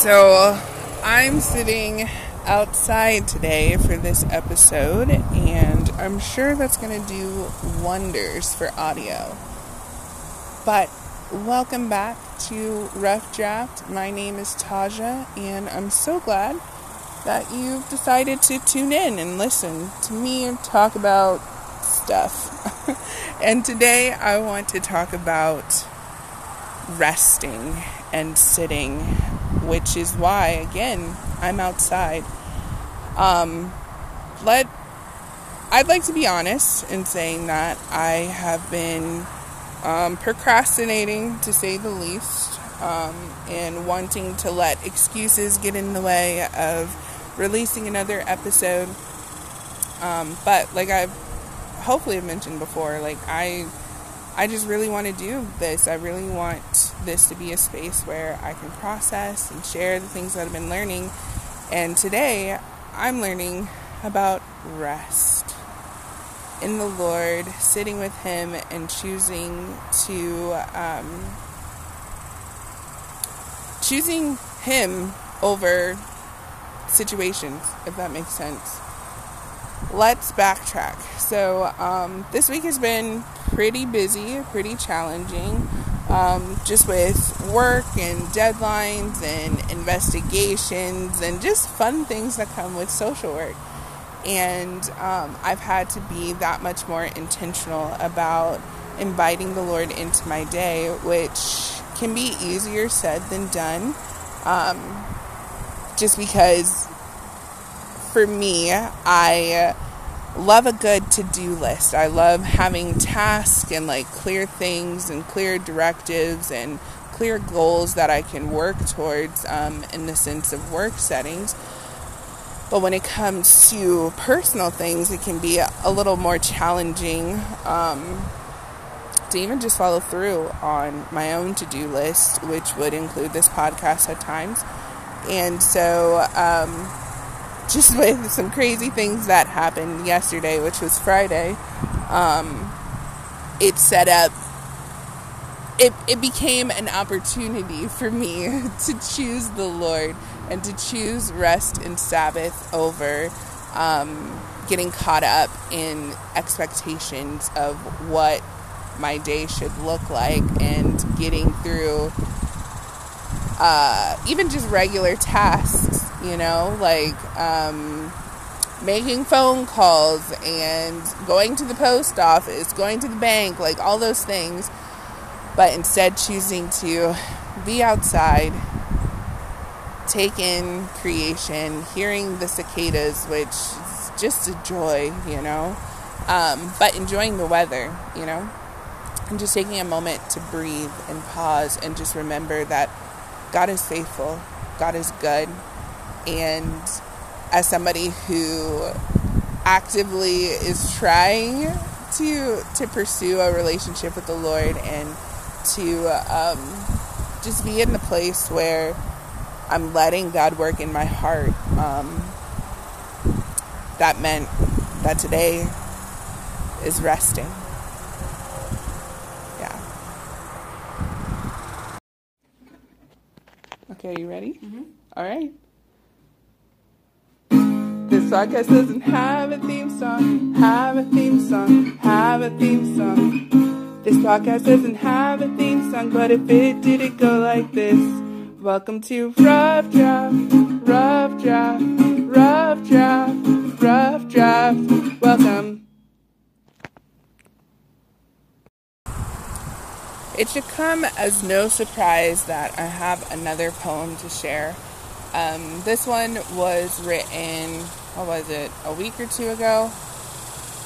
So I'm sitting outside today for this episode, and I'm sure that's going to do wonders for audio. But welcome back to Rough Draft. My name is Taja, and I'm so glad that you've decided to tune in and listen to me talk about stuff. and today I want to talk about resting and sitting which is why, again, I'm outside. Um, let I'd like to be honest in saying that I have been um, procrastinating, to say the least, um, and wanting to let excuses get in the way of releasing another episode. Um, but like I've hopefully mentioned before, like I I just really want to do this. I really want this to be a space where I can process and share the things that I've been learning. And today, I'm learning about rest in the Lord, sitting with Him, and choosing to um, choosing Him over situations, if that makes sense. Let's backtrack. So, um, this week has been pretty busy, pretty challenging, um, just with work and deadlines and investigations and just fun things that come with social work. And um, I've had to be that much more intentional about inviting the Lord into my day, which can be easier said than done. Um, just because for me, I love a good to do list. I love having tasks and like clear things and clear directives and clear goals that I can work towards um, in the sense of work settings. But when it comes to personal things, it can be a, little more challenging um, to even just follow through on my own to do list, which would include this podcast at times. And so, um, just with some crazy things that happened yesterday, which was Friday, um, it set up. It, it became an opportunity for me to choose the Lord and to choose rest and Sabbath over um, getting caught up in expectations of what my day should look like and getting through uh, even just regular tasks you know, like um, making phone calls and going to the post office, going to the bank, like all those things, but instead choosing to be outside, take in creation, hearing the cicadas, which is just a joy, you know, um, but enjoying the weather, you know, and just taking a moment to breathe and pause and just remember that God is faithful, God is good and as somebody who actively is trying to to pursue a relationship with the Lord and to um, just be in the place where I'm letting God work in my heart. Um, that meant that today is resting. Yeah. Okay, are you ready? Mm-hmm. All right. This podcast doesn't have a theme song, have a theme song, have a theme song. This podcast doesn't have a theme song, but if it did, it go like this. Welcome to Rough Draft, Rough Draft, Rough Draft, Rough Draft. Welcome. It should come as no surprise that I have another poem to share. Um, this one was written what was it, a week or two ago.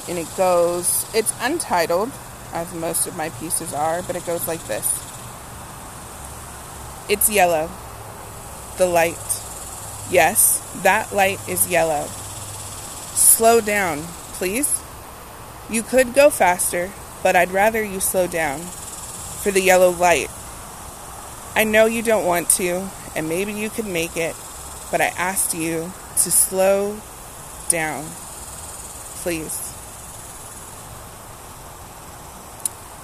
And it goes, it's untitled, as most of my pieces are, but it goes like this It's yellow. The light. Yes, that light is yellow. Slow down, please. You could go faster, but I'd rather you slow down for the yellow light. I know you don't want to, and maybe you could make it, but I asked you to slow down, please.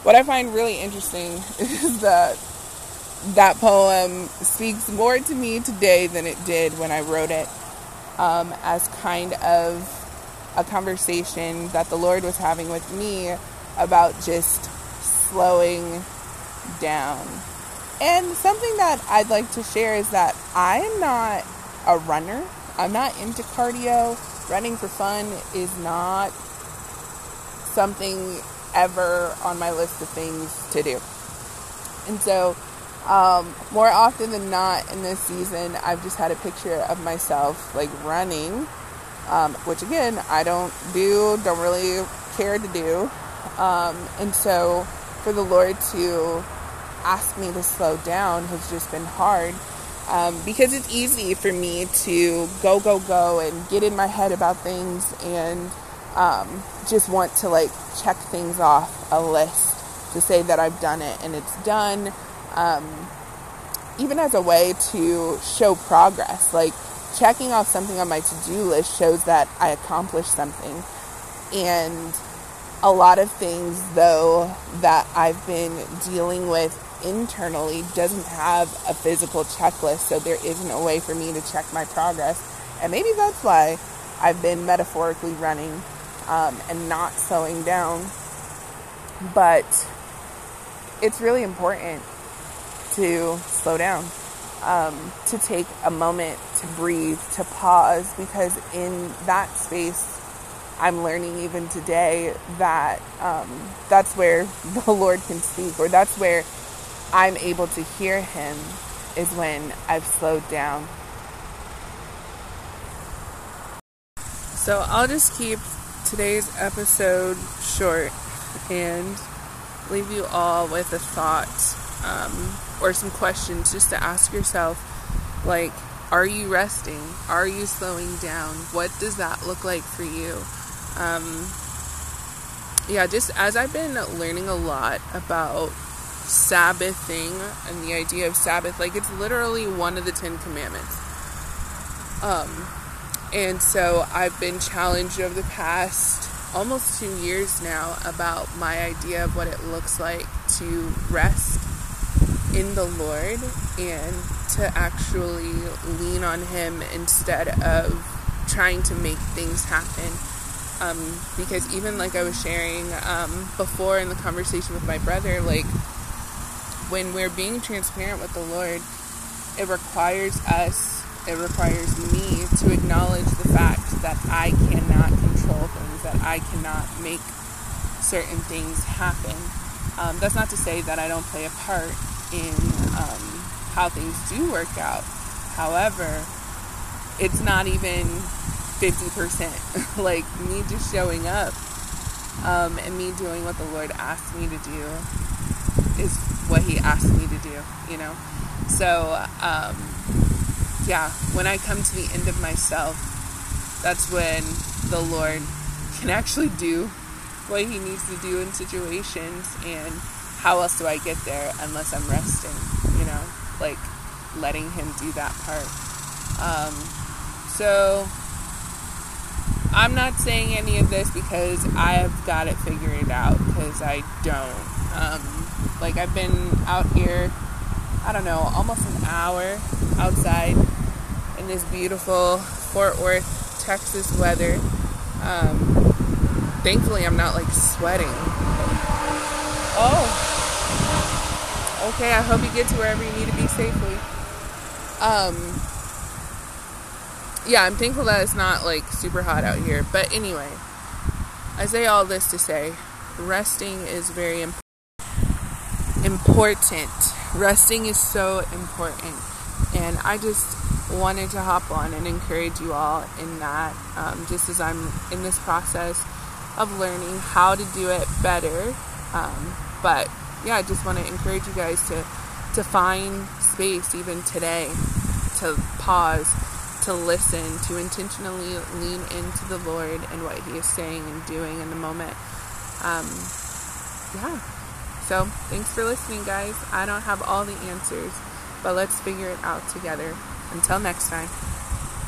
What I find really interesting is that that poem speaks more to me today than it did when I wrote it, um, as kind of a conversation that the Lord was having with me about just slowing down. And something that I'd like to share is that I am not a runner. I'm not into cardio. Running for fun is not something ever on my list of things to do. And so, um, more often than not in this season, I've just had a picture of myself like running, um, which again, I don't do, don't really care to do. Um, and so, for the Lord to ask me to slow down has just been hard. Um, because it's easy for me to go, go, go and get in my head about things and um, just want to like check things off a list to say that I've done it and it's done. Um, even as a way to show progress, like checking off something on my to do list shows that I accomplished something. And a lot of things, though, that I've been dealing with internally doesn't have a physical checklist, so there isn't a way for me to check my progress. And maybe that's why I've been metaphorically running um, and not slowing down. But it's really important to slow down, um, to take a moment to breathe, to pause, because in that space, I'm learning even today that um, that's where the Lord can speak, or that's where I'm able to hear Him, is when I've slowed down. So I'll just keep today's episode short and leave you all with a thought um, or some questions just to ask yourself like, are you resting? Are you slowing down? What does that look like for you? Um, yeah, just as I've been learning a lot about Sabbathing and the idea of Sabbath, like it's literally one of the Ten Commandments. Um, and so I've been challenged over the past almost two years now about my idea of what it looks like to rest in the Lord and to actually lean on Him instead of trying to make things happen. Um, because even like I was sharing um, before in the conversation with my brother, like when we're being transparent with the Lord, it requires us it requires me to acknowledge the fact that I cannot control things, that I cannot make certain things happen. Um, that's not to say that I don't play a part in um, how things do work out. However, it's not even 50%. like me just showing up um, and me doing what the Lord asked me to do what He asked me to do, you know? So, um, yeah, when I come to the end of myself, that's when the Lord can actually do what He needs to do in situations. And how else do I get there unless I'm resting? You know, like letting Him do that part. Um, so I'm not saying any of this because I've got it figured out because I don't. Um, like I've been out here I don't know, almost an hour outside in this beautiful Fort Worth, Texas weather. Um, thankfully, I'm not like sweating. Oh, okay. I hope you get to wherever you need to be safely. Um, yeah, I'm thankful that it's not like super hot out here. But anyway, I say all this to say resting is very important. Important resting is so important. And I just wanted to hop on and encourage you all in that, um, just as I'm in this process of learning how to do it better. Um, but yeah, I just want to encourage you guys to to find space even today to pause, to listen, to intentionally lean into the Lord and what He is saying and doing in the moment. Um, yeah. So, thanks for listening, guys. I don't have all the answers, but let's figure it out together. Until next time.